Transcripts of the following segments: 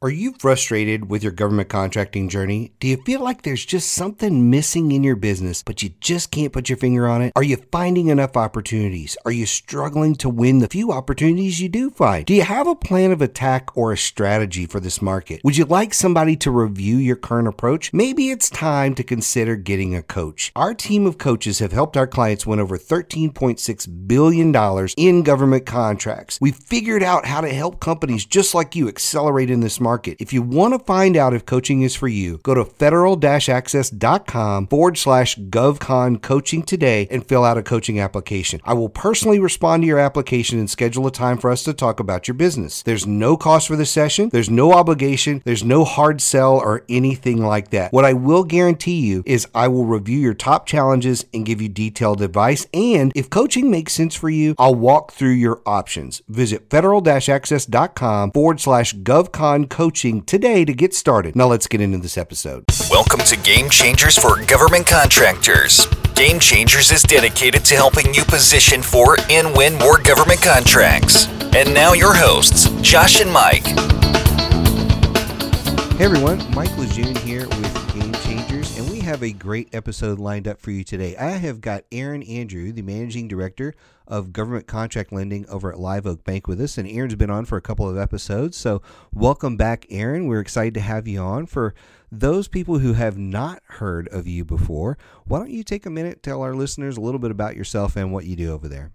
Are you frustrated with your government contracting journey? Do you feel like there's just something missing in your business, but you just can't put your finger on it? Are you finding enough opportunities? Are you struggling to win the few opportunities you do find? Do you have a plan of attack or a strategy for this market? Would you like somebody to review your current approach? Maybe it's time to consider getting a coach. Our team of coaches have helped our clients win over $13.6 billion in government contracts. We've figured out how to help companies just like you accelerate in this market market. If you want to find out if coaching is for you, go to federal-access.com forward slash govcon coaching today and fill out a coaching application. I will personally respond to your application and schedule a time for us to talk about your business. There's no cost for the session. There's no obligation. There's no hard sell or anything like that. What I will guarantee you is I will review your top challenges and give you detailed advice. And if coaching makes sense for you, I'll walk through your options. Visit federal-access.com forward slash govcon coaching today to get started. Now let's get into this episode. Welcome to Game Changers for Government Contractors. Game Changers is dedicated to helping you position for and win more government contracts. And now your hosts, Josh and Mike. Hey everyone, Mike Lejeune here with Game Changers, and we have a great episode lined up for you today. I have got Erin Andrew, the managing director of government contract lending over at Live Oak Bank with us. And Erin's been on for a couple of episodes. So welcome back, Erin. We're excited to have you on. For those people who have not heard of you before, why don't you take a minute, tell our listeners a little bit about yourself and what you do over there?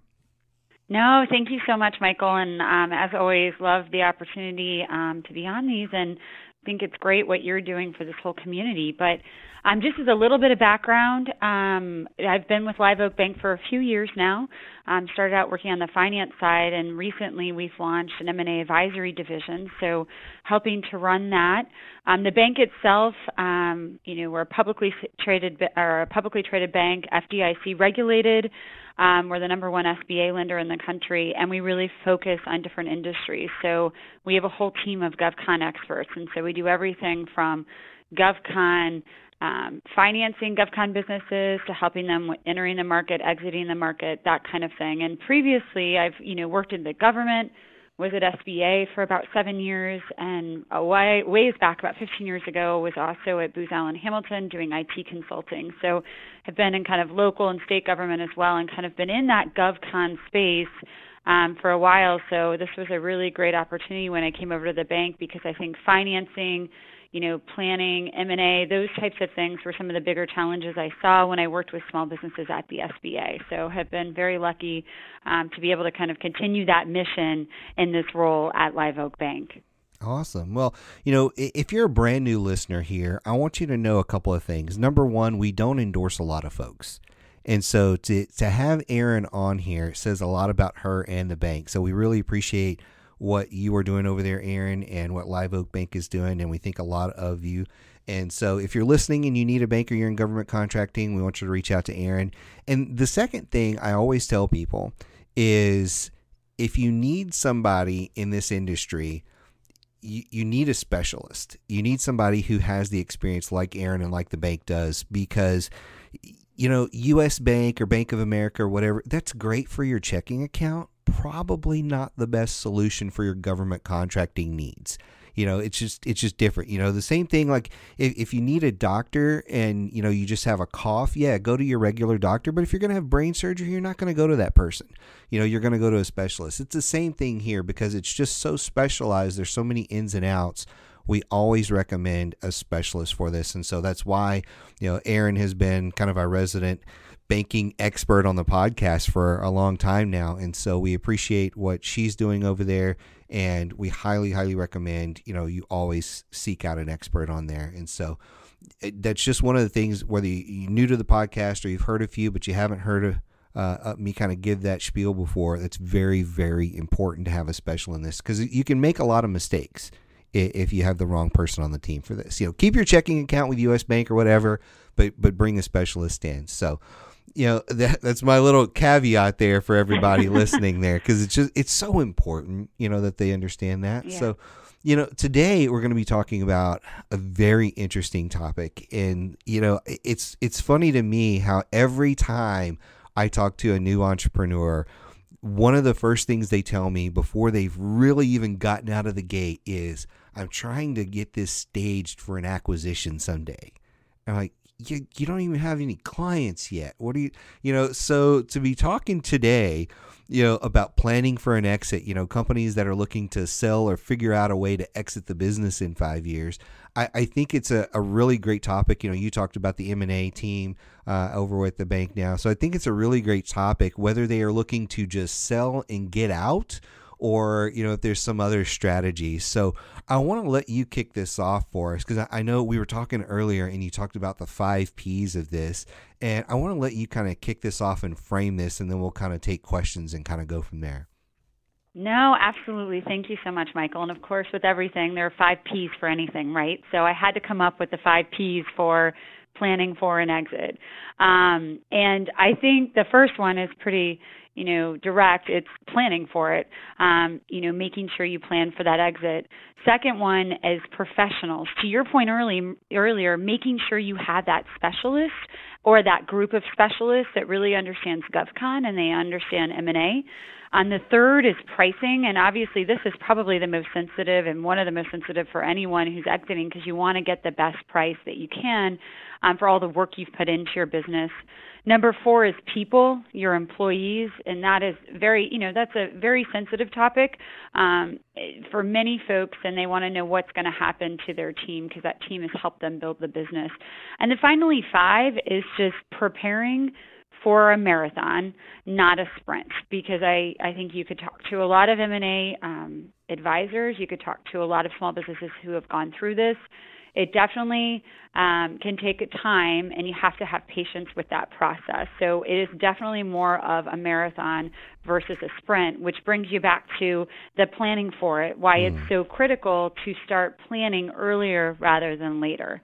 No, thank you so much, Michael. And um, as always, love the opportunity um, to be on these and think it's great what you're doing for this whole community. But um, just as a little bit of background, um, I've been with Live Oak Bank for a few years now. Um, started out working on the finance side, and recently we've launched an M&A advisory division, so helping to run that. Um, the bank itself, um, you know, we're a publicly traded or a publicly traded bank, FDIC regulated. Um, we're the number one SBA lender in the country, and we really focus on different industries. So we have a whole team of GovCon experts, and so we do everything from GovCon um, financing GovCon businesses to helping them entering the market, exiting the market, that kind of thing. And previously, I've you know worked in the government, was at SBA for about seven years, and a way, ways back, about 15 years ago, was also at Booz Allen Hamilton doing IT consulting. So, have been in kind of local and state government as well, and kind of been in that GovCon space. Um, for a while, so this was a really great opportunity when I came over to the bank because I think financing, you know, planning, M&A, those types of things were some of the bigger challenges I saw when I worked with small businesses at the SBA. So have been very lucky um, to be able to kind of continue that mission in this role at Live Oak Bank. Awesome. Well, you know, if you're a brand new listener here, I want you to know a couple of things. Number one, we don't endorse a lot of folks. And so to, to have Erin on here says a lot about her and the bank. So we really appreciate what you are doing over there, Erin, and what Live Oak Bank is doing. And we think a lot of you. And so if you're listening and you need a banker, you're in government contracting, we want you to reach out to Erin. And the second thing I always tell people is if you need somebody in this industry, you, you need a specialist. You need somebody who has the experience like Erin and like the bank does because you know, US Bank or Bank of America or whatever, that's great for your checking account probably not the best solution for your government contracting needs. You know, it's just it's just different. You know, the same thing like if, if you need a doctor and you know you just have a cough, yeah, go to your regular doctor. But if you're gonna have brain surgery, you're not gonna go to that person. You know, you're gonna go to a specialist. It's the same thing here because it's just so specialized. There's so many ins and outs we always recommend a specialist for this. And so that's why, you know, Erin has been kind of our resident banking expert on the podcast for a long time now. And so we appreciate what she's doing over there. And we highly, highly recommend, you know, you always seek out an expert on there. And so that's just one of the things, whether you're new to the podcast or you've heard a few, but you haven't heard of, uh, uh me kind of give that spiel before. That's very, very important to have a special in this because you can make a lot of mistakes if you have the wrong person on the team for this. You know, keep your checking account with U.S. Bank or whatever, but but bring a specialist in. So you know that that's my little caveat there for everybody listening there because it's just it's so important you know that they understand that yeah. so you know today we're going to be talking about a very interesting topic and you know it's it's funny to me how every time i talk to a new entrepreneur one of the first things they tell me before they've really even gotten out of the gate is I'm trying to get this staged for an acquisition someday. I'm like, you, you don't even have any clients yet. What do you, you know, so to be talking today, you know, about planning for an exit, you know, companies that are looking to sell or figure out a way to exit the business in five years. I, I think it's a, a really great topic. You know, you talked about the M&A team uh, over at the bank now. So I think it's a really great topic, whether they are looking to just sell and get out or you know if there's some other strategy. So I want to let you kick this off for us because I know we were talking earlier and you talked about the five P's of this, and I want to let you kind of kick this off and frame this, and then we'll kind of take questions and kind of go from there. No, absolutely. Thank you so much, Michael. And of course, with everything, there are five P's for anything, right? So I had to come up with the five P's for planning for an exit. Um, and I think the first one is pretty you know, direct, it's planning for it. Um, you know, making sure you plan for that exit. Second one is professionals. To your point early, earlier, making sure you have that specialist or that group of specialists that really understands GovCon and they understand M&A. On the third is pricing, and obviously this is probably the most sensitive and one of the most sensitive for anyone who's exiting because you want to get the best price that you can um, for all the work you've put into your business. Number four is people, your employees, and that is very, you know, that's a very sensitive topic um, for many folks, and they want to know what's going to happen to their team because that team has helped them build the business. And then finally, five is just preparing for a marathon, not a sprint, because I, I think you could talk to a lot of M&A um, advisors, you could talk to a lot of small businesses who have gone through this. It definitely um, can take time, and you have to have patience with that process. So it is definitely more of a marathon versus a sprint, which brings you back to the planning for it, why mm. it's so critical to start planning earlier rather than later.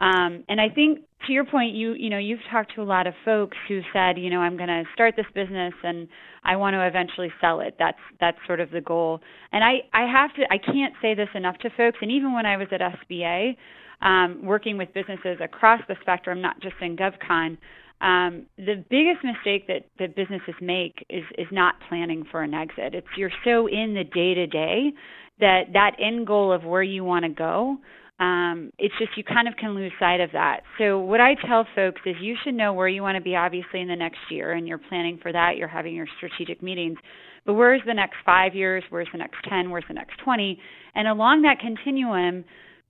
Um, and I think to your point, you you know you've talked to a lot of folks who said, you know, I'm going to start this business and I want to eventually sell it. That's that's sort of the goal. And I I have to I can't say this enough to folks. And even when I was at SBA, um, working with businesses across the spectrum, not just in GovCon, um, the biggest mistake that that businesses make is is not planning for an exit. It's you're so in the day to day that that end goal of where you want to go um, it's just you kind of can lose sight of that. So what I tell folks is you should know where you want to be obviously in the next year and you're planning for that, you're having your strategic meetings. But where's the next 5 years, where's the next 10, where's the next 20? And along that continuum,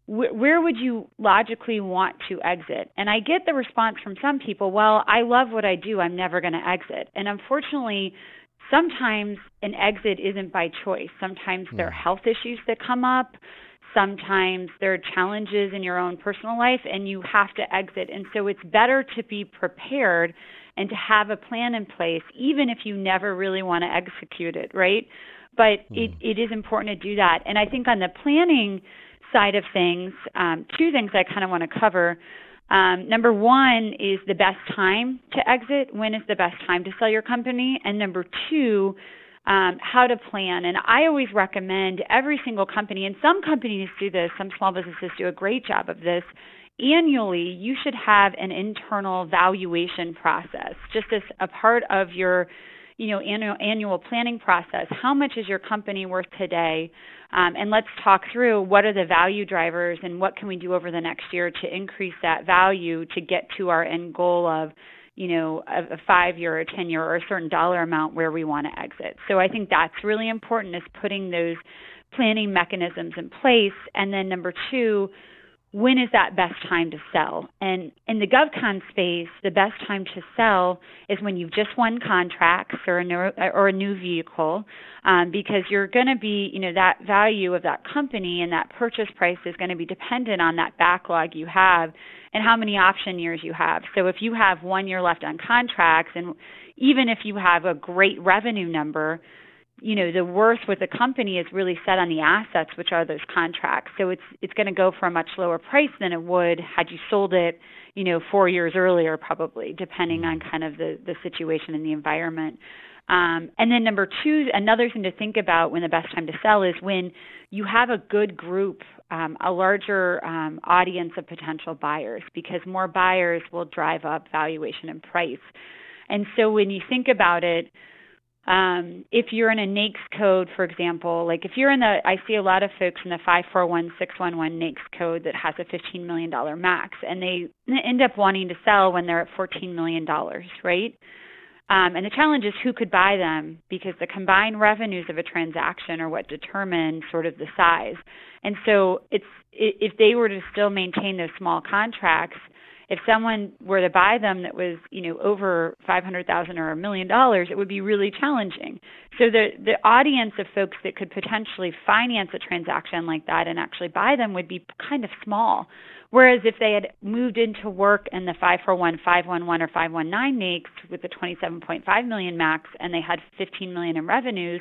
wh- where would you logically want to exit? And I get the response from some people, well, I love what I do, I'm never going to exit. And unfortunately, sometimes an exit isn't by choice. Sometimes there are hmm. health issues that come up sometimes there are challenges in your own personal life and you have to exit. And so it's better to be prepared and to have a plan in place, even if you never really want to execute it, right? But mm. it, it is important to do that. And I think on the planning side of things, um, two things I kind of want to cover. Um, number one is the best time to exit. When is the best time to sell your company? And number two, um, how to plan. And I always recommend every single company, and some companies do this, some small businesses do a great job of this. Annually, you should have an internal valuation process, just as a part of your you know annual annual planning process how much is your company worth today um, and let's talk through what are the value drivers and what can we do over the next year to increase that value to get to our end goal of you know, a, a five year or a 10 year or a certain dollar amount where we want to exit. So I think that's really important is putting those planning mechanisms in place. And then number two, when is that best time to sell? And in the GovCon space, the best time to sell is when you've just won contracts or a new, or a new vehicle, um, because you're going to be, you know, that value of that company and that purchase price is going to be dependent on that backlog you have and how many option years you have. So if you have one year left on contracts, and even if you have a great revenue number, you know the worth with the company is really set on the assets which are those contracts. So it's it's going to go for a much lower price than it would had you sold it you know 4 years earlier probably depending on kind of the the situation and the environment. Um, and then number two another thing to think about when the best time to sell is when you have a good group um, a larger um, audience of potential buyers because more buyers will drive up valuation and price. And so when you think about it um, if you're in a NAICS code, for example, like if you're in the, I see a lot of folks in the 541611 NAICS code that has a $15 million max, and they end up wanting to sell when they're at $14 million, right? Um, and the challenge is who could buy them because the combined revenues of a transaction are what determine sort of the size. And so it's if they were to still maintain those small contracts, if someone were to buy them that was you know over five hundred thousand or a million dollars it would be really challenging. So the the audience of folks that could potentially finance a transaction like that and actually buy them would be kind of small. Whereas if they had moved into work in the 541 511 or 519 NAICS with the 27.5 million max and they had 15 million in revenues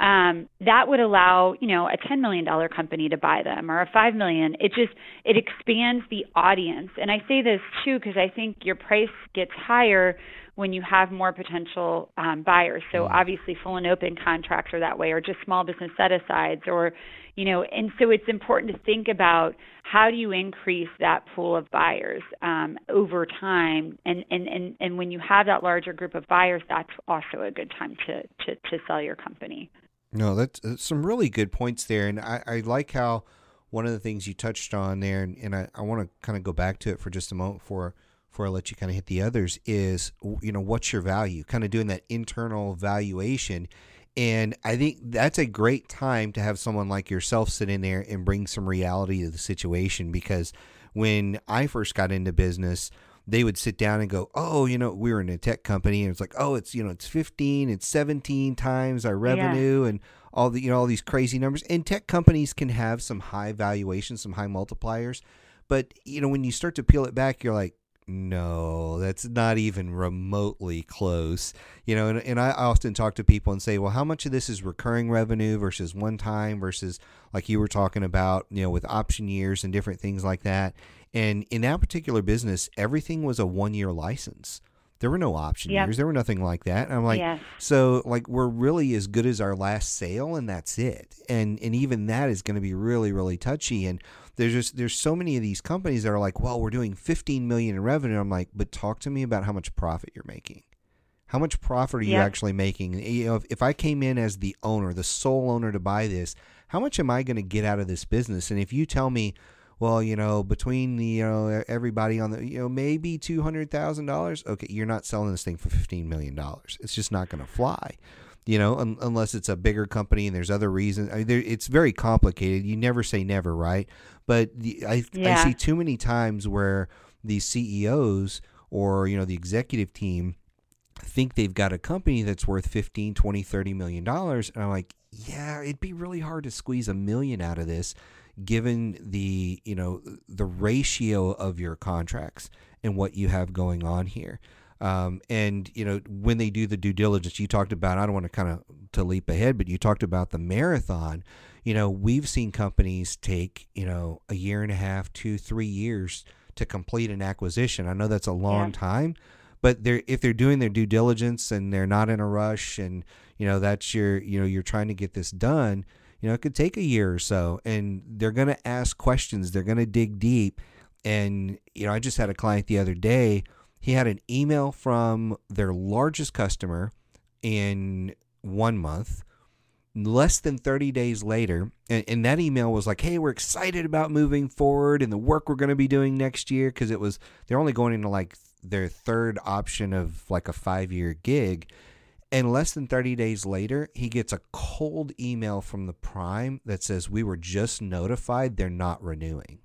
um, that would allow you know a ten million dollar company to buy them or a five million. It just it expands the audience, and I say this too because I think your price gets higher when you have more potential um, buyers. So mm. obviously, full and open contracts are that way, or just small business set asides, or you know. And so it's important to think about how do you increase that pool of buyers um, over time, and, and and and when you have that larger group of buyers, that's also a good time to to, to sell your company. No, that's, that's, some really good points there, and I, I like how one of the things you touched on there, and, and I, I want to kind of go back to it for just a moment before before I let you kind of hit the others is you know what's your value, kind of doing that internal valuation, and I think that's a great time to have someone like yourself sit in there and bring some reality to the situation because when I first got into business they would sit down and go, "Oh, you know, we were in a tech company, and it's like, oh, it's you know, it's fifteen, it's seventeen times our revenue, yeah. and all the you know all these crazy numbers." And tech companies can have some high valuations, some high multipliers, but you know, when you start to peel it back, you're like, no, that's not even remotely close. You know, and, and I often talk to people and say, well, how much of this is recurring revenue versus one time versus like you were talking about, you know, with option years and different things like that. And in that particular business, everything was a one year license. There were no option yep. years. There were nothing like that. And I'm like, yes. so like we're really as good as our last sale, and that's it. And and even that is going to be really really touchy. And there's just there's so many of these companies that are like, well, we're doing 15 million in revenue. I'm like, but talk to me about how much profit you're making. How much profit are you yep. actually making? You know, if, if I came in as the owner, the sole owner to buy this, how much am I going to get out of this business? And if you tell me well, you know, between the you know everybody on the you know maybe two hundred thousand dollars. Okay, you're not selling this thing for fifteen million dollars. It's just not going to fly. You know, un- unless it's a bigger company and there's other reasons. I mean, there, it's very complicated. You never say never, right? But the, I yeah. I see too many times where these CEOs or you know the executive team think they've got a company that's worth 15 20 30 million dollars and i'm like yeah it'd be really hard to squeeze a million out of this given the you know the ratio of your contracts and what you have going on here. Um, and you know when they do the due diligence, you talked about. I don't want to kind of to leap ahead, but you talked about the marathon. You know we've seen companies take you know a year and a half, two, three years to complete an acquisition. I know that's a long yeah. time, but they're if they're doing their due diligence and they're not in a rush, and you know that's your you know you're trying to get this done you know, it could take a year or so, and they're going to ask questions. They're going to dig deep. And, you know, I just had a client the other day. He had an email from their largest customer in one month. Less than 30 days later, and, and that email was like, Hey, we're excited about moving forward and the work we're going to be doing next year. Because it was, they're only going into like their third option of like a five year gig and less than 30 days later, he gets a cold email from the Prime that says, We were just notified they're not renewing.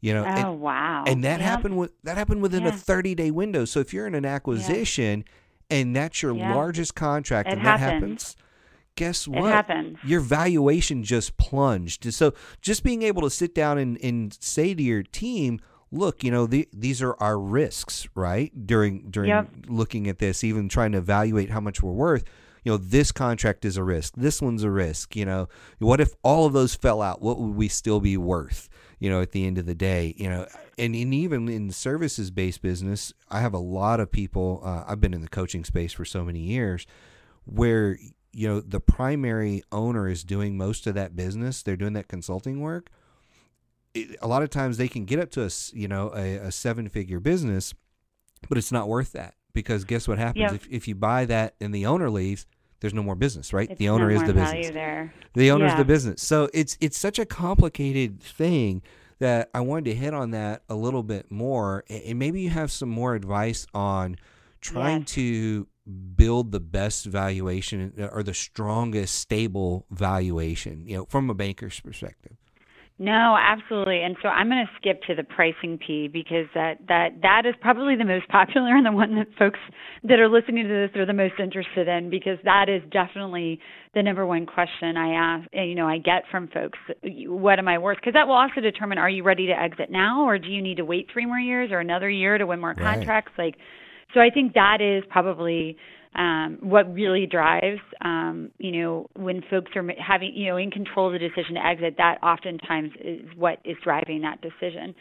You know, oh and, wow! And that yep. happened with that happened within yeah. a 30 day window. So if you're in an acquisition yeah. and that's your yeah. largest contract, it and happens. that happens, guess what? It happens. Your valuation just plunged. So just being able to sit down and, and say to your team, look, you know, the, these are our risks, right? During during yep. looking at this, even trying to evaluate how much we're worth. You know, this contract is a risk. This one's a risk. You know, what if all of those fell out? What would we still be worth? You know, at the end of the day, you know, and, and even in services based business, I have a lot of people. Uh, I've been in the coaching space for so many years, where you know the primary owner is doing most of that business. They're doing that consulting work it, a lot of times they can get up to us, you know, a, a seven figure business, but it's not worth that because guess what happens if if you buy that and the owner leaves, there's no more business, right? It's the owner no is the value business. there. The owner's Yeah. the business. So it's it's such a complicated thing that I wanted to hit on that a little bit more, and maybe you have some more advice on trying Yes. to build the best valuation uh, or the strongest stable valuation, you know, from a banker's perspective. No, absolutely. And so I'm going to skip to the pricing P because that that that is probably the most popular and the one that folks that are listening to this are the most interested in because that is definitely the number one question I ask. eh, You know, I get from folks. What am I worth? Because that will also determine: Are you ready to exit now, or do you need to wait three more years or another year to win more Right. contracts? Like, so I think that is probably um, what really drives, um, you know, when folks are having, you know, in control of the decision to exit, that oftentimes is what is driving that decision.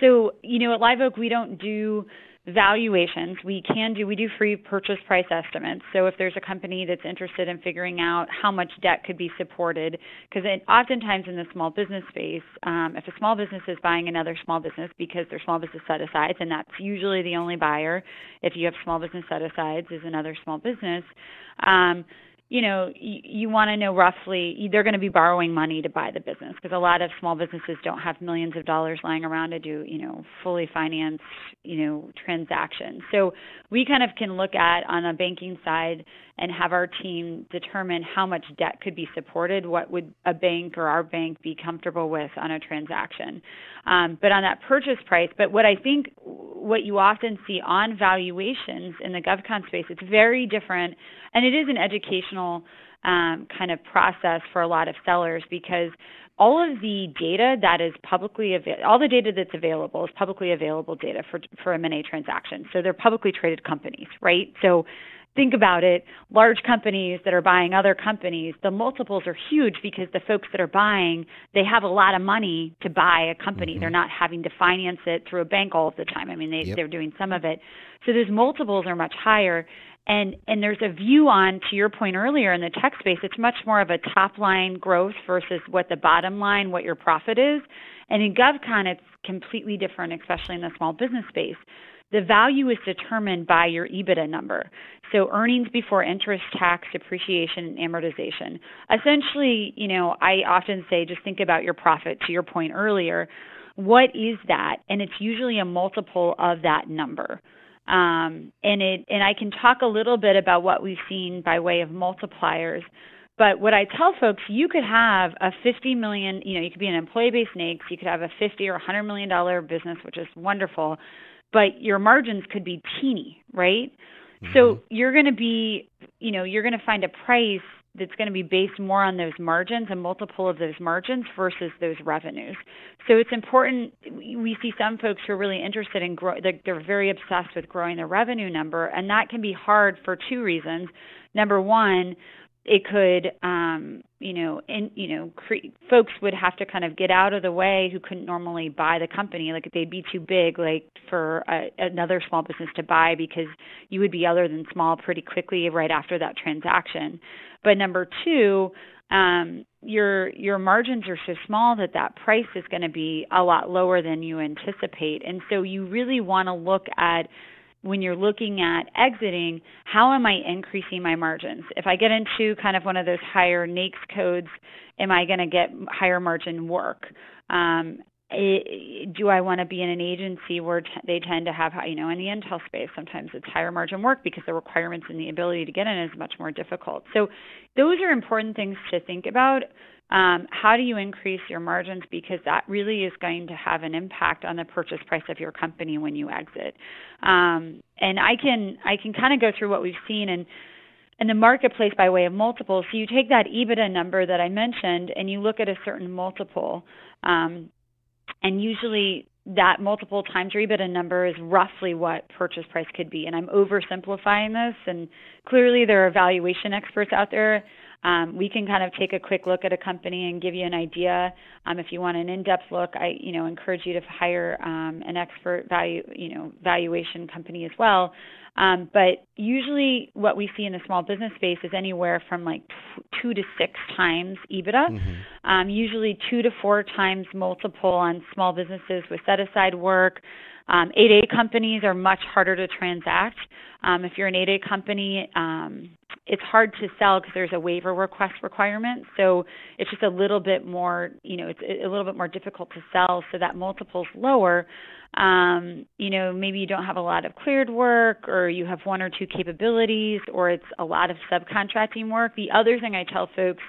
So, you know, at Live Oak, we don't do valuations. We can do, we do free purchase price estimates. So if there's a company that's interested in figuring out how much debt could be supported, because oftentimes in the small business space, um, if a small business is buying another small business because their small business set asides, and that's usually the only buyer, if you have small business set asides, is another small business. Um, you know, you, you want to know roughly they're going to be borrowing money to buy the business because a lot of small businesses don't have millions of dollars lying around to do, you know, fully financed, you know, transactions. So we kind of can look at on a banking side and have our team determine how much debt could be supported, what would a bank or our bank be comfortable with on a transaction. Um, but on that purchase price, but what I think what you often see on valuations in the GovCon space, it's very different, and it is an educational um, kind of process for a lot of sellers because all of the data that is publicly available, all the data that's available is publicly available data for for M&A transactions. So they're publicly traded companies, right? So think about it. Large companies that are buying other companies the multiples are huge because the folks that are buying they have a lot of money to buy a company. Mm-hmm. They're not having to finance it through a bank all of the time. I mean they Yep. they're doing some of it. So those multiples are much higher. And and there's a view on to your point earlier in the tech space it's much more of a top line growth versus what the bottom line what your profit is. And in govcon it's completely different especially in the small business space the value is determined by your EBITDA number. So earnings before interest, tax, depreciation, and amortization. Essentially, you know, I often say just think about your profit to your point earlier. What is that? And it's usually a multiple of that number. Um, and it and I can talk a little bit about what we've seen by way of multipliers. But what I tell folks, you could have a 50 million, you know, you could be an employee-based NAICS, you could have a 50 or 100 million dollar business, which is wonderful but your margins could be teeny, right? So you're going to be, you know, you're going to find a price that's going to be based more on those margins, a multiple of those margins versus those revenues. So it's important. We see some folks who are really interested in grow. They're, they're very obsessed with growing their revenue number, and that can be hard for two reasons. Number one, it could um you know and you know cre- folks would have to kind of get out of the way who couldn't normally buy the company. Like they'd be too big like for a, another small business to buy because you would be other than small pretty quickly right after that transaction. But number 2 um your your margins are so small that that price is going to be a lot lower than you anticipate. And so you really want to look at when you're looking at exiting, how am I increasing my margins? If I get into kind of one of those higher NAICS codes, am I going to get higher margin work? Um, i do I want to be in an agency where t- they tend to have, you know, in the intel space, sometimes it's higher margin work because the requirements and the ability to get in is much more difficult. So those are important things to think about. Um, how do you increase your margins? Because that really is going to have an impact on the purchase price of your company when you exit. Um, and I can I can kind of go through what we've seen and in the marketplace by way of multiples. So you take that EBITDA number that I mentioned and you look at a certain multiple, um, and usually that multiple times your EBITDA number is roughly what purchase price could be. And I'm oversimplifying this, and clearly there are valuation experts out there. Um, we can kind of take a quick look at a company and give you an idea. Um, if you want an in-depth look, I you know encourage you to hire um, an expert value you know valuation company as well. Um, but usually, what we see in the small business space is anywhere from like t- two to six times EBITDA. um, usually two to four times multiple on small businesses with set aside work. Um, 8A companies are much harder to transact. Um, if you're an 8A company, um, it's hard to sell because there's a waiver request requirement. So it's just a little bit more, you know, it's a little bit more difficult to sell. So that multiple's lower. Um, you know, maybe you don't have a lot of cleared work, or you have one or two capabilities, or it's a lot of subcontracting work. The other thing I tell folks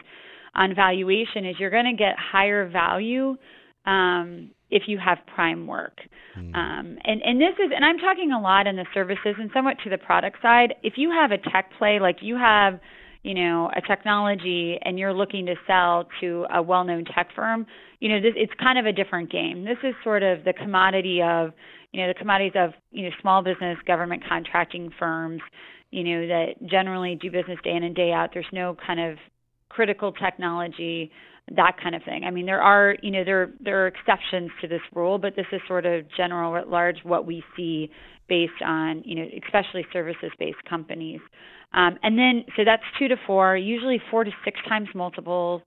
on valuation is you're going to get higher value um, if you have prime work. Mm. Um, and, and this is, and I'm talking a lot in the services and somewhat to the product side. If you have a tech play, like you have, you know, a technology and you're looking to sell to a well-known tech firm, you know, this, it's kind of a different game. This is sort of the commodity of, you know, the commodities of, you know, small business government contracting firms, you know, that generally do business day in and day out. There's no kind of critical technology that kind of thing. I mean, there are, you know, there there are exceptions to this rule, but this is sort of general at large what we see based on, you know, especially services-based companies. Um, and then, so that's two to four, usually four to six times multiples.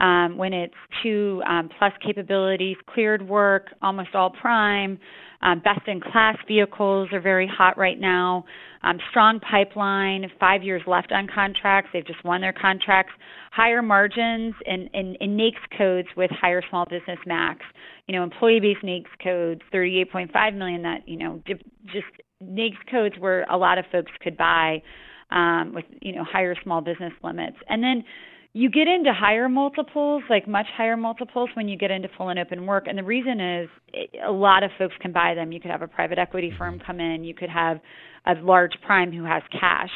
Um, when it's two um, plus capabilities, cleared work, almost all prime, um, best in class vehicles are very hot right now. Um, strong pipeline, five years left on contracts. They've just won their contracts. Higher margins and, and, and NAICS codes with higher small business max. You know, employee-based NAICS codes, 38.5 million. That you know, just NAICS codes where a lot of folks could buy um, with you know higher small business limits. And then you get into higher multiples, like much higher multiples when you get into full and open work. And the reason is a lot of folks can buy them. You could have a private equity firm mm-hmm. come in, you could have a large prime who has cash.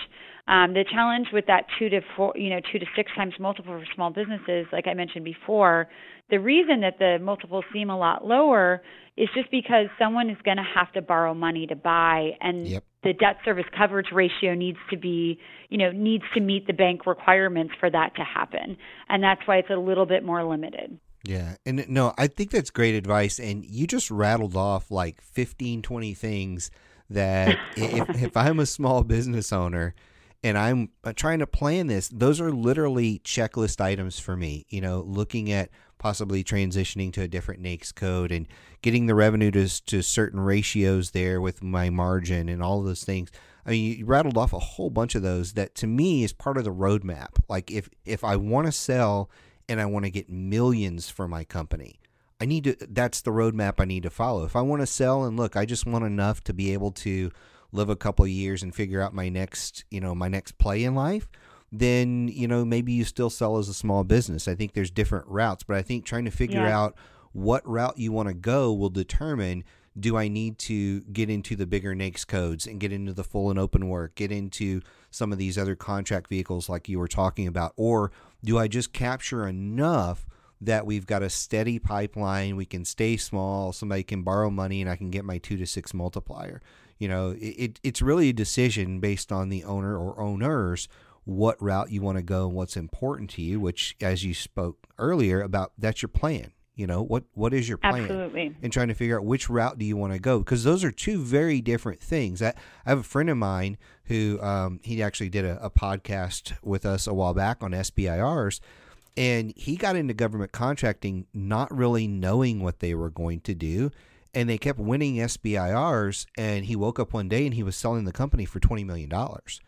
Um, the challenge with that two to four, you know, two to six times multiple for small businesses, like I mentioned before, the reason that the multiples seem a lot lower is just because someone is going to have to borrow money to buy, and yep. The debt service coverage ratio needs to be, you know, needs to meet the bank requirements for that to happen, and that's why it's a little bit more limited. Yeah. And no, I think that's great advice. And you just rattled off like 15, 20 things that if, if I'm a small business owner and I'm uh, trying to plan this, those are literally checklist items for me. You know, looking at possibly transitioning to a different NAICS code and getting the revenue to, to certain ratios there with my margin and all those things. I mean, you rattled off a whole bunch of those that to me is part of the roadmap. Like if if I want to sell and I want to get millions for my company, I need to that's the roadmap I need to follow. If I want to sell and look, I just want enough to be able to live a couple years and figure out my next, you know, my next play in life, then, you know, maybe you still sell as a small business. I think there's different routes, but I think trying to figure yeah. out what route you want to go will determine do I need to get into the bigger NAICS codes and get into the full and open work, get into some of these other contract vehicles like you were talking about, or do I just capture enough that we've got a steady pipeline, we can stay small, somebody can borrow money, and I can get my two to six multiplier? You know, it, it's really a decision based on the owner or owners what route you want to go and what's important to you. Which, as you spoke earlier about, that's your plan. You know what what is your plan? Absolutely. And trying to figure out which route do you want to go because those are two very different things. I, I have a friend of mine who um, he actually did a, a podcast with us a while back on SBIRs, and he got into government contracting not really knowing what they were going to do and they kept winning SBIRs. And he woke up one day and he was selling the company for twenty million dollars.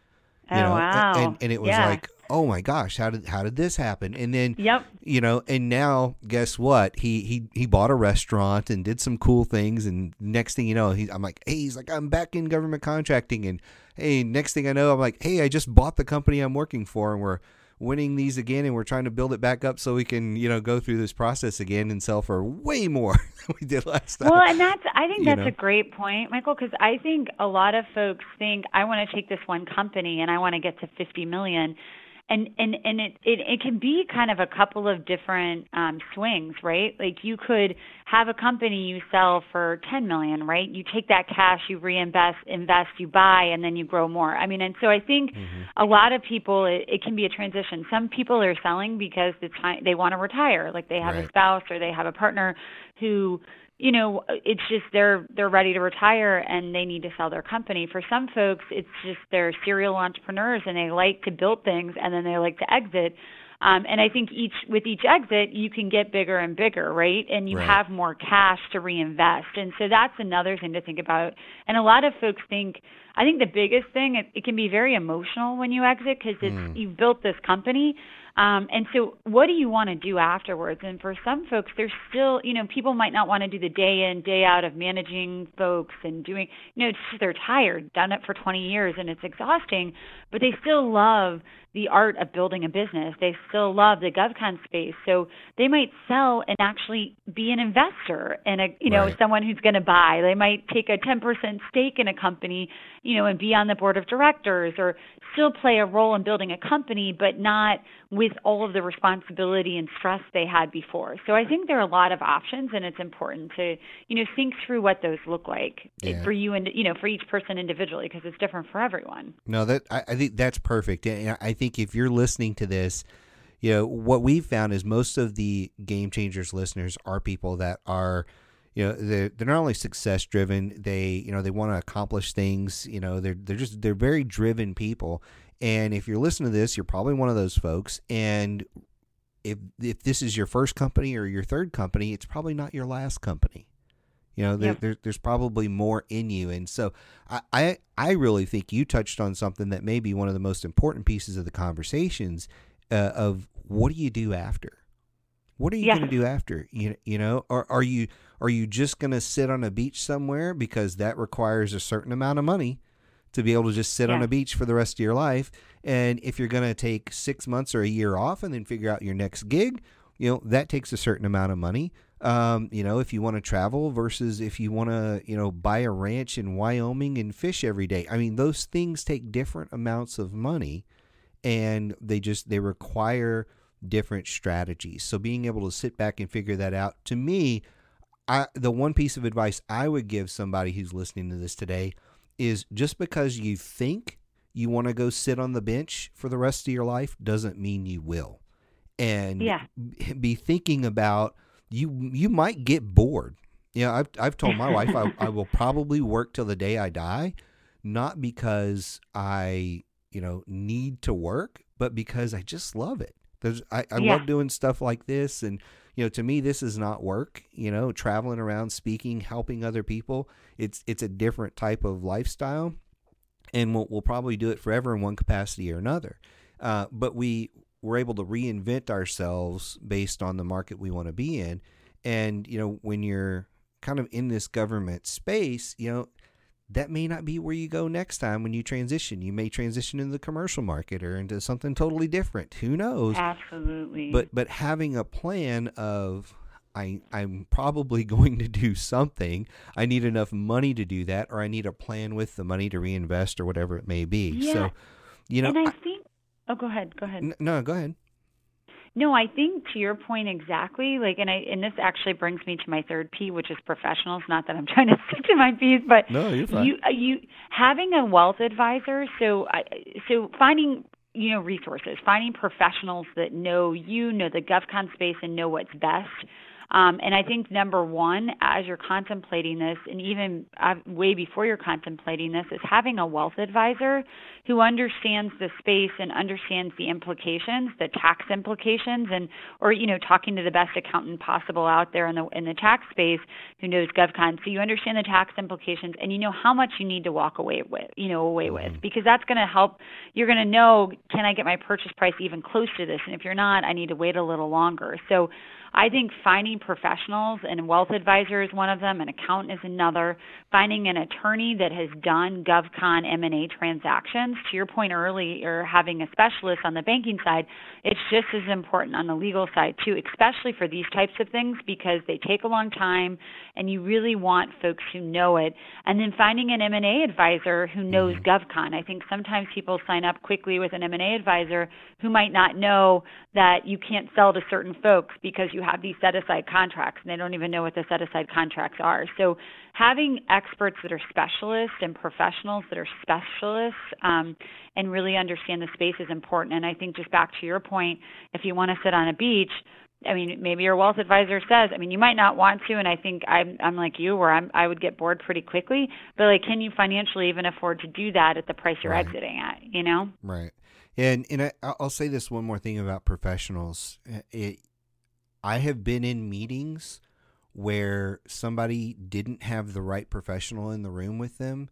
You oh, know, wow. and, and it was yeah. like, oh my gosh, how did how did this happen? And then, yep, you know, and now guess what? He he he bought a restaurant and did some cool things. And next thing you know, he I'm like, hey, he's like, I'm back in government contracting. And hey, next thing I know, I'm like, hey, I just bought the company I'm working for, and we're winning these again and we're trying to build it back up so we can you know go through this process again and sell for way more than we did last time well and that's i think that's know? a great point michael because i think a lot of folks think i want to take this one company and i want to get to 50 million and and and it, it it can be kind of a couple of different um swings right? Like you could have a company you sell for 10 million right? You take that cash you reinvest invest you buy and then you grow more. I mean and so i think mm-hmm. a lot of people it, it can be a transition. Some people are selling because the time they want to retire. Like they have right. a spouse or they have a partner who you know it's just they're they're ready to retire and they need to sell their company for some folks it's just they're serial entrepreneurs and they like to build things and then they like to exit Um, and I think each with each exit, you can get bigger and bigger, right? And you Right. have more cash to reinvest. And so that's another thing to think about. And a lot of folks think, I think the biggest thing, it, it can be very emotional when you exit because it's Mm. you've built this company. Um, and so, what do you want to do afterwards? And for some folks, there's still, you know, people might not want to do the day in, day out of managing folks and doing, you know, just they're tired, done it for 20 years, and it's exhausting. But they still love the art of building a business. They still love the GovCon space. So they might sell and actually be an investor and a, you know, Right. someone who's going to buy. They might take a 10% stake in a company, you know, and be on the board of directors or still play a role in building a company, but not with all of the responsibility and stress they had before. So I think there are a lot of options and it's important to, you know, think through what those look like Yeah. for you and, you know, for each person individually because it's different for everyone. No, that I, I think that's perfect. And I think if you're listening to this, you know what we've found is most of the game changers listeners are people that are, you know, they're they're not only success driven, they you know they want to accomplish things. You know, they're they're just they're very driven people. And if you're listening to this, you're probably one of those folks. And if if this is your first company or your third company, it's probably not your last company. You know, there, there, there's probably more in you, and so I, I I really think you touched on something that may be one of the most important pieces of the conversations uh, of what do you do after? What are you going to do after? You you know, or are you are you just going to sit on a beach somewhere because that requires a certain amount of money to be able to just sit on a beach for the rest of your life? And if you're going to take six months or a year off and then figure out your next gig, you know that takes a certain amount of money. Um, you know, if you want to travel versus if you want to, you know, buy a ranch in Wyoming and fish every day. I mean, those things take different amounts of money and they just they require different strategies. So being able to sit back and figure that out to me, I the one piece of advice I would give somebody who's listening to this today is just because you think you want to go sit on the bench for the rest of your life doesn't mean you will. And Yeah. be thinking about you you might get bored. You know, I've I've told my wife I, I will probably work till the day I die, not because I, you know, need to work, but because I just love it. There's I, I Yeah. love doing stuff like this and you know, to me this is not work, you know, traveling around speaking, helping other people. It's it's a different type of lifestyle and we'll, we'll probably do it forever in one capacity or another. Uh, but we we're able to reinvent ourselves based on the market we want to be in. And you know, when you're kind of in this government space, you know, that may not be where you go next time when you transition. You may transition into the commercial market or into something totally different. Who knows? Absolutely. But but having a plan of I I'm probably going to do something. I need enough money to do that, or I need a plan with the money to reinvest or whatever it may be. Yeah. So, you know, and I think, oh, go ahead, go ahead. no, go ahead. No, I think to your point exactly. Like, and I and this actually brings me to my third P, which is professionals. Not that I'm trying to stick to my P's, but No, you're fine. you uh, you having a wealth advisor. So I so finding you know resources, finding professionals that know you, know the GovCon space, and know what's best. Um, and I think number one, as you're contemplating this, and even uh, way before you're contemplating this, is having a wealth advisor who understands the space and understands the implications, the tax implications, and or you know talking to the best accountant possible out there in the in the tax space who knows GovCon, so you understand the tax implications and you know how much you need to walk away with, you know, away with, because that's going to help. You're going to know, can I get my purchase price even close to this? And if you're not, I need to wait a little longer. So. I think finding professionals and wealth advisor is one of them, an accountant is another. Finding an attorney that has done GovCon M&A transactions. To your point earlier, having a specialist on the banking side, it's just as important on the legal side too, especially for these types of things because they take a long time, and you really want folks who know it. And then finding an M&A advisor who knows mm-hmm. GovCon. I think sometimes people sign up quickly with an M&A advisor who might not know that you can't sell to certain folks because you have these set aside contracts and they don't even know what the set aside contracts are. So having experts that are specialists and professionals that are specialists um, and really understand the space is important. And I think just back to your point, if you want to sit on a beach, I mean, maybe your wealth advisor says, I mean, you might not want to, and I think I'm I'm like you, where I'm I would get bored pretty quickly. But like, can you financially even afford to do that at the price you're Right. exiting at? You know? Right. And and I, I'll say this one more thing about professionals. It, I have been in meetings where somebody didn't have the right professional in the room with them,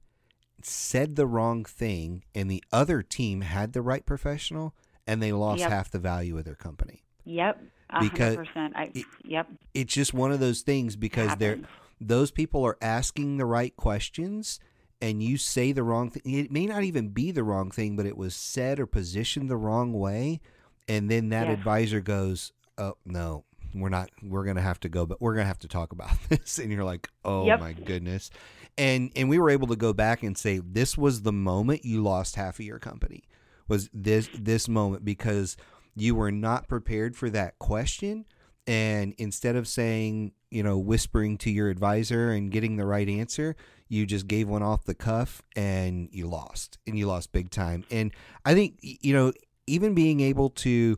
said the wrong thing, and the other team had the right professional, and they lost Yep. half the value of their company. Yep. Because 100%. I, it- yep. It's just one of those things because they're those people are asking the right questions and you say the wrong thing it may not even be the wrong thing but it was said or positioned the wrong way and then that Yes. advisor goes oh no we're not we're gonna have to go but we're gonna have to talk about this. And you're like oh Yep. my goodness. And and we were able to go back and say this was the moment you lost half of your company was this this moment because you were not prepared for that question. And instead of saying you know whispering to your advisor and getting the right answer you just gave one off the cuff and you lost and you lost big time. And i think you know even being able to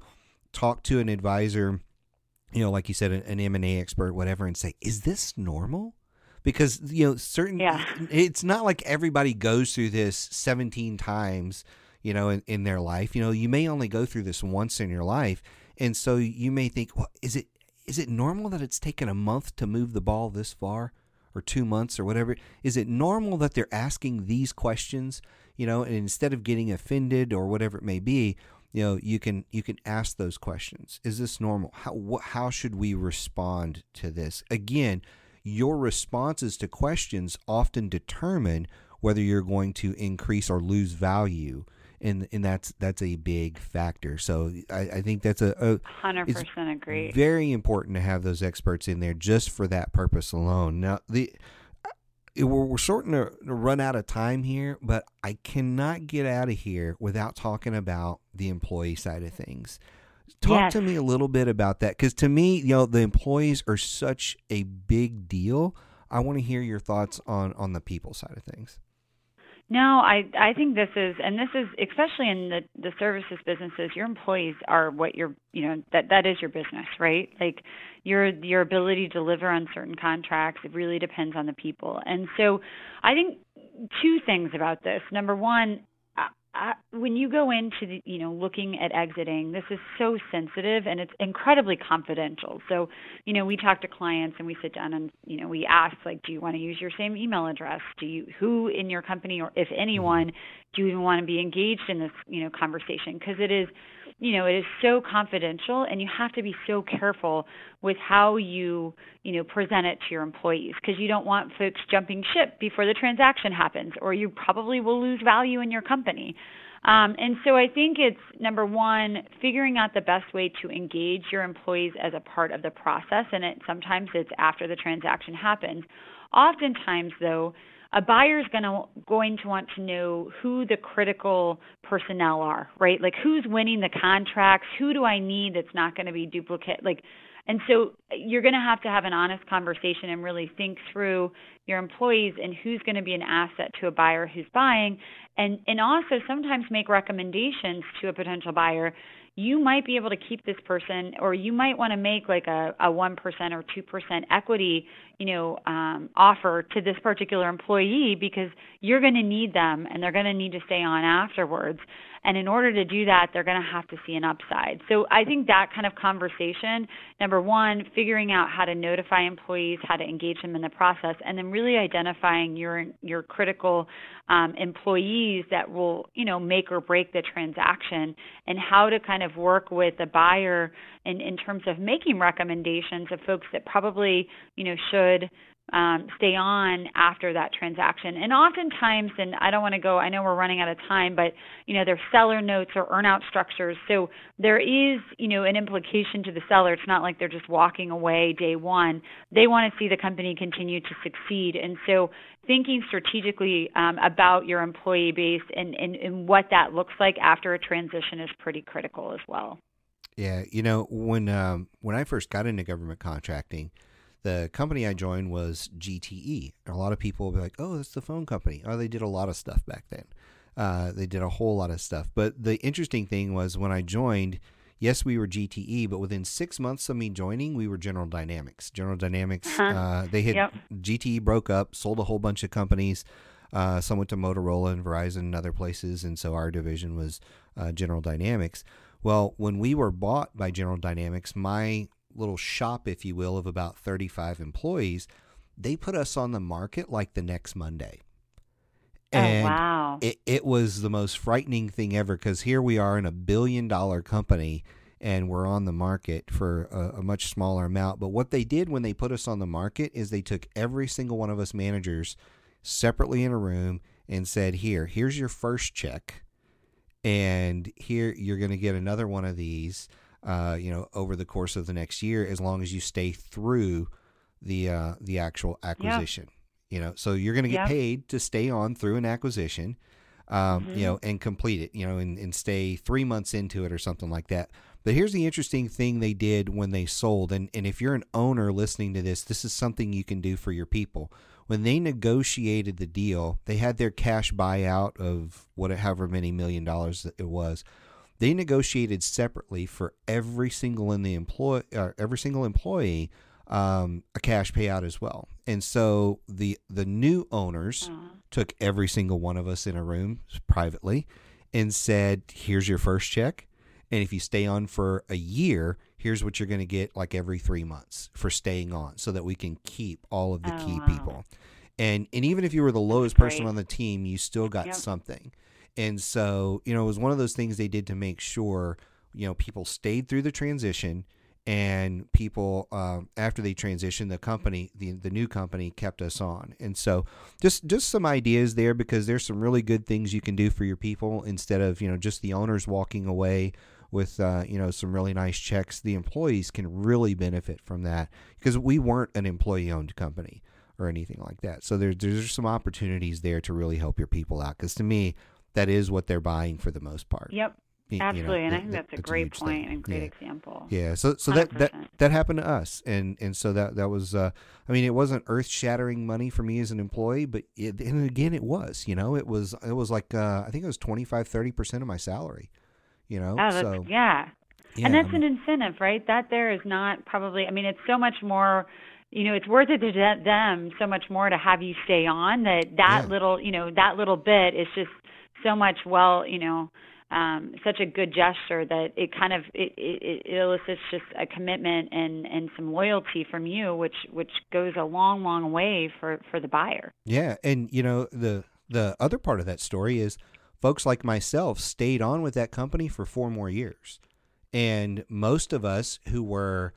talk to an advisor you know like you said an, an m&a expert whatever and say is this normal? Because you know certain Yeah. it's not like everybody goes through this 17 times you know in, in their life. You know you may only go through this once in your life and so you may think well is it is it normal that it's taken a month to move the ball this far or two months or whatever? Is it normal that they're asking these questions you know and instead of getting offended or whatever it may be you know you can you can ask those questions is this normal how wh- how should we respond to this again your responses to questions often determine whether you're going to increase or lose value and and that's that's a big factor so i, I think that's a, a 100% agree. very important to have those experts in there just for that purpose alone. Now, the we're, we're starting to to run out of time here, but I cannot get out of here without talking about the employee side of things. Talk Yes. to me a little bit about that because to me, you know, the employees are such a big deal. I want to hear your thoughts on on the people side of things. No, I I think this is and this is especially in the the services businesses, your employees are what your you know that that is your business, right? Like your your ability to deliver on certain contracts, it really depends on the people. And so I think two things about this. Number one, I, when you go into the, you know looking at exiting, this is so sensitive and it's incredibly confidential. So you know, we talk to clients and we sit down and, you know, we ask like, do you want to use your same email address? Do you, who in your company or if anyone, do you even want to be engaged in this, you know, conversation? Because it is, you know, it is so confidential and you have to be so careful with how you, you know, present it to your employees because you don't want folks jumping ship before the transaction happens or you probably will lose value in your company. Um, and so I think it's number one, figuring out the best way to engage your employees as a part of the process. And it sometimes it's after the transaction happens. Oftentimes, though, a buyer is going to going to want to know who the critical personnel are, right? Like who's winning the contracts, who do I need that's not going to be duplicate, like. And so you're going to have to have an honest conversation and really think through your employees and who's going to be an asset to a buyer who's buying. And and also sometimes make recommendations to a potential buyer. You might be able to keep this person or you might want to make like a, a 1% or 2% equity you know um, offer to this particular employee because you're going to need them and they're going to need to stay on afterwards and in order to do that they're going to have to see an upside. So i think that kind of conversation number one figuring out how to notify employees how to engage them in the process and then really identifying your your critical um, employees that will you know make or break the transaction and how to kind of work with the buyer in, in terms of making recommendations of folks that probably you know should um, stay on after that transaction. And oftentimes, and I don't want to go, I know we're running out of time, but you know, there's seller notes or earnout structures. So there is, you know, an implication to the seller. It's not like they're just walking away day one. They want to see the company continue to succeed. And so thinking strategically um, about your employee base and, and, and what that looks like after a transition is pretty critical as well. Yeah, you know when um, when I first got into government contracting, the company I joined was GTE. And a lot of people will be like, "Oh, that's the phone company." Oh, they did a lot of stuff back then. Uh, they did a whole lot of stuff. But the interesting thing was when I joined, yes, we were GTE, but within six months of me joining, we were General Dynamics. General Dynamics, Uh-huh. uh, they had Yep. GTE broke up, sold a whole bunch of companies. Uh, some went to Motorola and Verizon and other places, and so our division was uh, General Dynamics. Well, when we were bought by General Dynamics, my little shop, if you will, of about 35 employees, they put us on the market like the next Monday. Oh, and oh, wow. It, it was the most frightening thing ever because here we are in a billion dollar company and we're on the market for a, a, much smaller amount. But what they did when they put us on the market is they took every single one of us managers separately in a room and said, Here, here's your first check. And here you're going to get another one of these, uh, you know, over the course of the next year, as long as you stay through the uh, the actual acquisition. You know, so you're going to get paid to stay on through an acquisition, um, mm-hmm. you know, and complete it. You know, and, and stay three months into it or something like that. But here's the interesting thing they did when they sold, and and if you're an owner listening to this, this is something you can do for your people when they negotiated the deal, they had their cash buyout of whatever many million dollars it was. They negotiated separately for every single in the employ every single employee um, a cash payout as well. And so the the new owners uh-huh. took every single one of us in a room privately and said, "Here's your first check, and if you stay on for a year, here's what you're going to get like every three months for staying on so that we can keep all of the oh, key wow. people. And, and even if you were the lowest person on the team, you still got yep. something. And so, you know, it was one of those things they did to make sure, you know, people stayed through the transition and people um, after they transitioned the company the, the new company kept us on and so just just some ideas there because there's some really good things you can do for your people instead of you know just the owners walking away with uh, you know some really nice checks, the employees can really benefit from that because we weren't an employee-owned company or anything like that. So there's there's some opportunities there to really help your people out because to me that is what they're buying for the most part. Yep. Absolutely, you know, and I think that's a that's great a point and great yeah. example. Yeah, so so that, that that happened to us, and and so that that was, uh, I mean, it wasn't earth shattering money for me as an employee, but it, and again, it was, you know, it was it was like uh, I think it was 25, 30 percent of my salary you know oh, so yeah. yeah and that's an incentive right that there is not probably i mean it's so much more you know it's worth it to them so much more to have you stay on that that yeah. little you know that little bit is just so much well you know um, such a good gesture that it kind of it, it, it elicits just a commitment and and some loyalty from you, which which goes a long long way for for the buyer. Yeah, and you know the the other part of that story is folks like myself stayed on with that company for four more years. And most of us who were,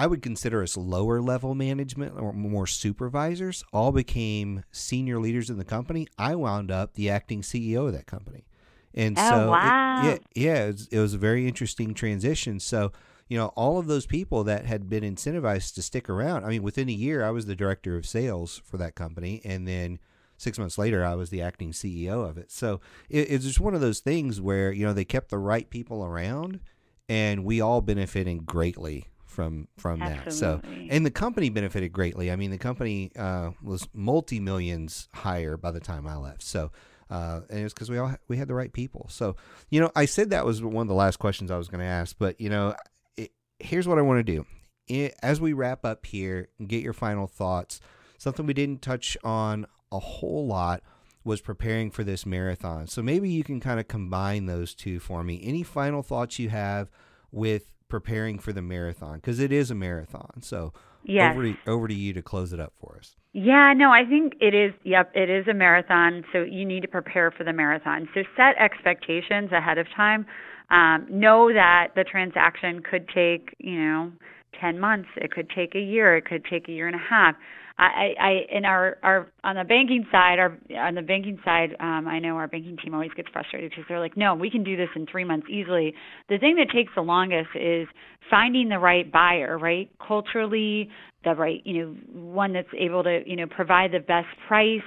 I would consider us lower level management or more supervisors, all became senior leaders in the company. I wound up the acting CEO of that company. And oh, so, wow. it, yeah, yeah, it was, it was a very interesting transition. So, you know, all of those people that had been incentivized to stick around. I mean, within a year, I was the director of sales for that company, and then six months later, I was the acting CEO of it. So it, it's just one of those things where you know they kept the right people around, and we all benefited greatly from from Absolutely. that. So and the company benefited greatly. I mean, the company uh, was multi millions higher by the time I left. So. Uh, and it's because we all we had the right people. So, you know, I said that was one of the last questions I was going to ask, but you know, it, here's what I want to do. It, as we wrap up here and get your final thoughts, something we didn't touch on a whole lot was preparing for this marathon. So maybe you can kind of combine those two for me. Any final thoughts you have with preparing for the marathon because it is a marathon. So yes. over to, over to you to close it up for us. Yeah, no, I think it is. Yep, it is a marathon. So you need to prepare for the marathon. So set expectations ahead of time. Um, know that the transaction could take, you know, 10 months. It could take a year. It could take a year and a half. I, I in our our on the banking side, our on the banking side, um, I know our banking team always gets frustrated because they're like, no, we can do this in three months easily. The thing that takes the longest is finding the right buyer, right? Culturally, the right, you know, one that's able to, you know, provide the best price.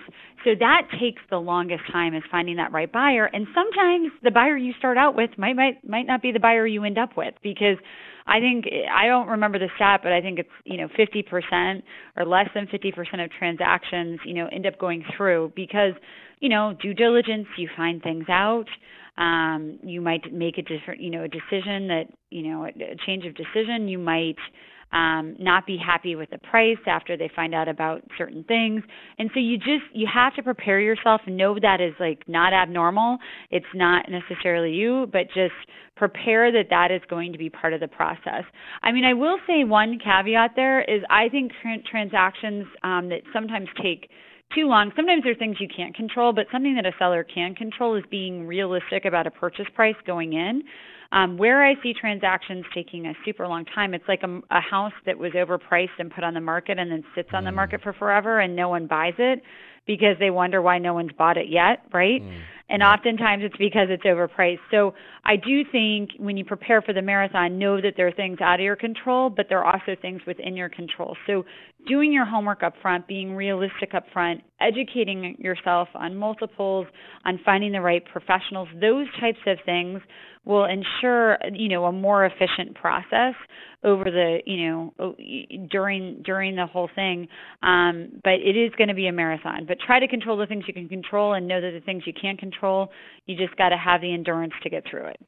So that takes the longest time is finding that right buyer. And sometimes the buyer you start out with might might might not be the buyer you end up with because I think I don't remember the stat, but I think it's you know 50% or less than 50% of transactions you know end up going through because you know due diligence, you find things out. Um, you might make a different you know a decision that you know a change of decision. You might um, not be happy with the price after they find out about certain things. And so you just you have to prepare yourself know that is like not abnormal. It's not necessarily you, but just prepare that that is going to be part of the process. I mean, I will say one caveat there is I think tra- transactions um, that sometimes take too long. Sometimes there are things you can't control, but something that a seller can control is being realistic about a purchase price going in. Um, where I see transactions taking a super long time, it's like a, a house that was overpriced and put on the market and then sits on the mm. market for forever and no one buys it because they wonder why no one's bought it yet, right? Mm. And yeah. oftentimes it's because it's overpriced. So I do think when you prepare for the marathon, know that there are things out of your control, but there are also things within your control. So doing your homework up front, being realistic up front, educating yourself on multiples, on finding the right professionals, those types of things will ensure you know a more efficient process over the you know during during the whole thing. Um, but it is going to be a marathon. But try to control the things you can control and know that the things you can't control you just got to have the endurance to get through it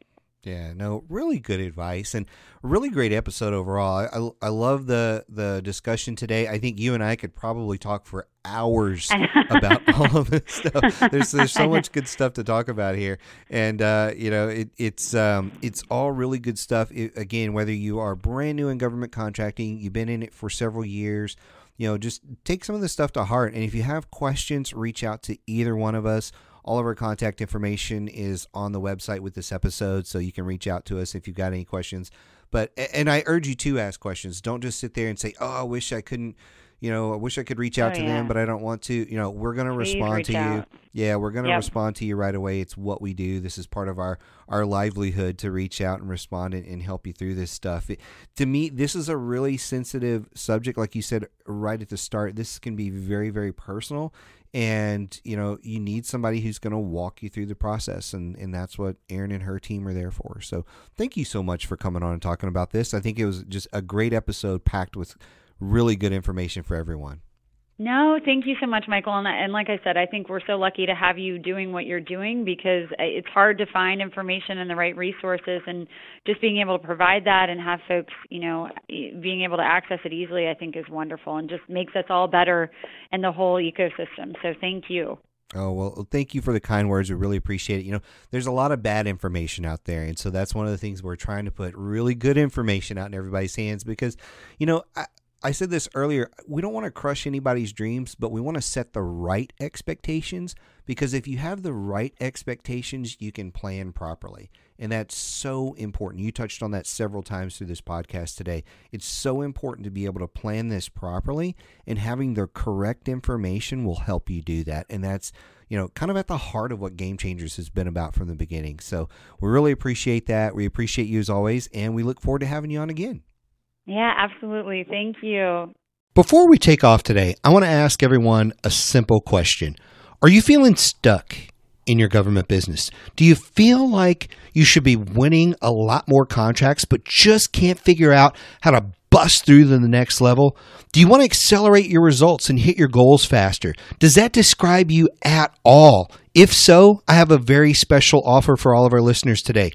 yeah, no, really good advice and really great episode overall. I, I love the the discussion today. I think you and I could probably talk for hours about all of this stuff. There's there's so much good stuff to talk about here, and uh, you know it, it's um, it's all really good stuff. It, again, whether you are brand new in government contracting, you've been in it for several years. You know, just take some of this stuff to heart. And if you have questions, reach out to either one of us all of our contact information is on the website with this episode, so you can reach out to us if you've got any questions. But and I urge you to ask questions. Don't just sit there and say, "Oh, I wish I couldn't." You know, I wish I could reach out oh, to yeah. them, but I don't want to. You know, we're going to respond to out. you. Yeah, we're going to yep. respond to you right away. It's what we do. This is part of our our livelihood to reach out and respond and, and help you through this stuff. It, to me, this is a really sensitive subject. Like you said right at the start, this can be very, very personal and you know you need somebody who's going to walk you through the process and and that's what Erin and her team are there for so thank you so much for coming on and talking about this i think it was just a great episode packed with really good information for everyone no, thank you so much, Michael. And, and like I said, I think we're so lucky to have you doing what you're doing because it's hard to find information and the right resources, and just being able to provide that and have folks, you know, being able to access it easily, I think is wonderful and just makes us all better in the whole ecosystem. So thank you. Oh, well, thank you for the kind words. We really appreciate it. You know, there's a lot of bad information out there. And so that's one of the things we're trying to put really good information out in everybody's hands because, you know, I, I said this earlier. We don't want to crush anybody's dreams, but we want to set the right expectations because if you have the right expectations, you can plan properly. And that's so important. You touched on that several times through this podcast today. It's so important to be able to plan this properly, and having the correct information will help you do that. And that's you know, kind of at the heart of what Game Changers has been about from the beginning. So we really appreciate that. We appreciate you as always, and we look forward to having you on again. Yeah, absolutely. Thank you. Before we take off today, I want to ask everyone a simple question. Are you feeling stuck in your government business? Do you feel like you should be winning a lot more contracts, but just can't figure out how to bust through to the next level? Do you want to accelerate your results and hit your goals faster? Does that describe you at all? If so, I have a very special offer for all of our listeners today.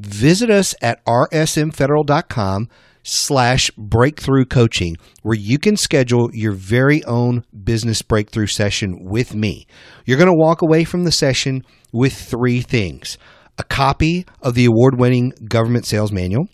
Visit us at rsmfederal.com slash breakthrough coaching, where you can schedule your very own business breakthrough session with me. You're going to walk away from the session with three things a copy of the award winning government sales manual,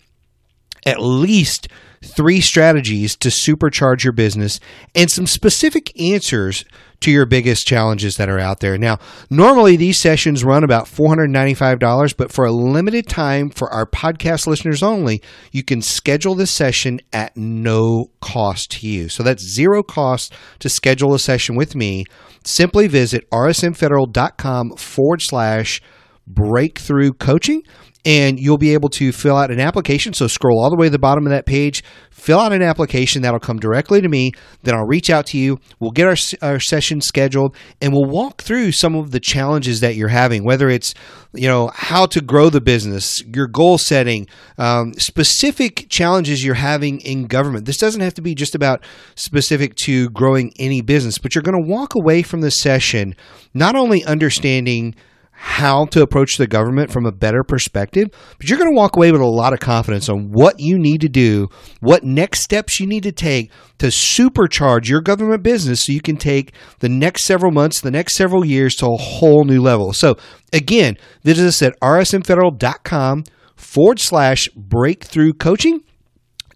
at least three strategies to supercharge your business, and some specific answers to your biggest challenges that are out there. Now, normally these sessions run about $495, but for a limited time for our podcast listeners only, you can schedule this session at no cost to you. So that's zero cost to schedule a session with me. Simply visit rsmfederal.com forward slash breakthrough coaching and you'll be able to fill out an application. So scroll all the way to the bottom of that page, fill out an application that'll come directly to me. Then I'll reach out to you. We'll get our, our session scheduled and we'll walk through some of the challenges that you're having, whether it's, you know, how to grow the business, your goal setting, um, specific challenges you're having in government. This doesn't have to be just about specific to growing any business, but you're going to walk away from the session not only understanding how to approach the government from a better perspective, but you're going to walk away with a lot of confidence on what you need to do, what next steps you need to take to supercharge your government business so you can take the next several months, the next several years to a whole new level. So, again, visit us at rsmfederal.com forward slash breakthrough coaching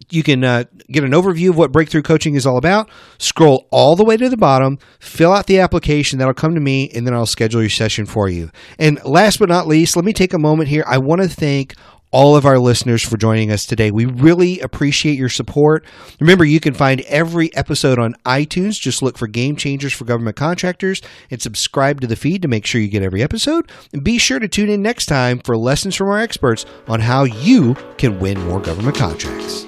you can uh, get an overview of what breakthrough coaching is all about. Scroll all the way to the bottom, fill out the application. That'll come to me, and then I'll schedule your session for you. And last but not least, let me take a moment here. I want to thank all of our listeners for joining us today. We really appreciate your support. Remember, you can find every episode on iTunes. Just look for Game Changers for Government Contractors and subscribe to the feed to make sure you get every episode. And be sure to tune in next time for lessons from our experts on how you can win more government contracts.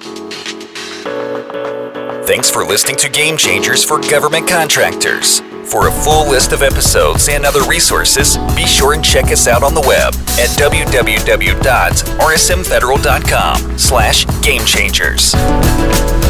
Thanks for listening to Game Changers for Government Contractors. For a full list of episodes and other resources, be sure and check us out on the web at www.rsmfederal.com slash gamechangers.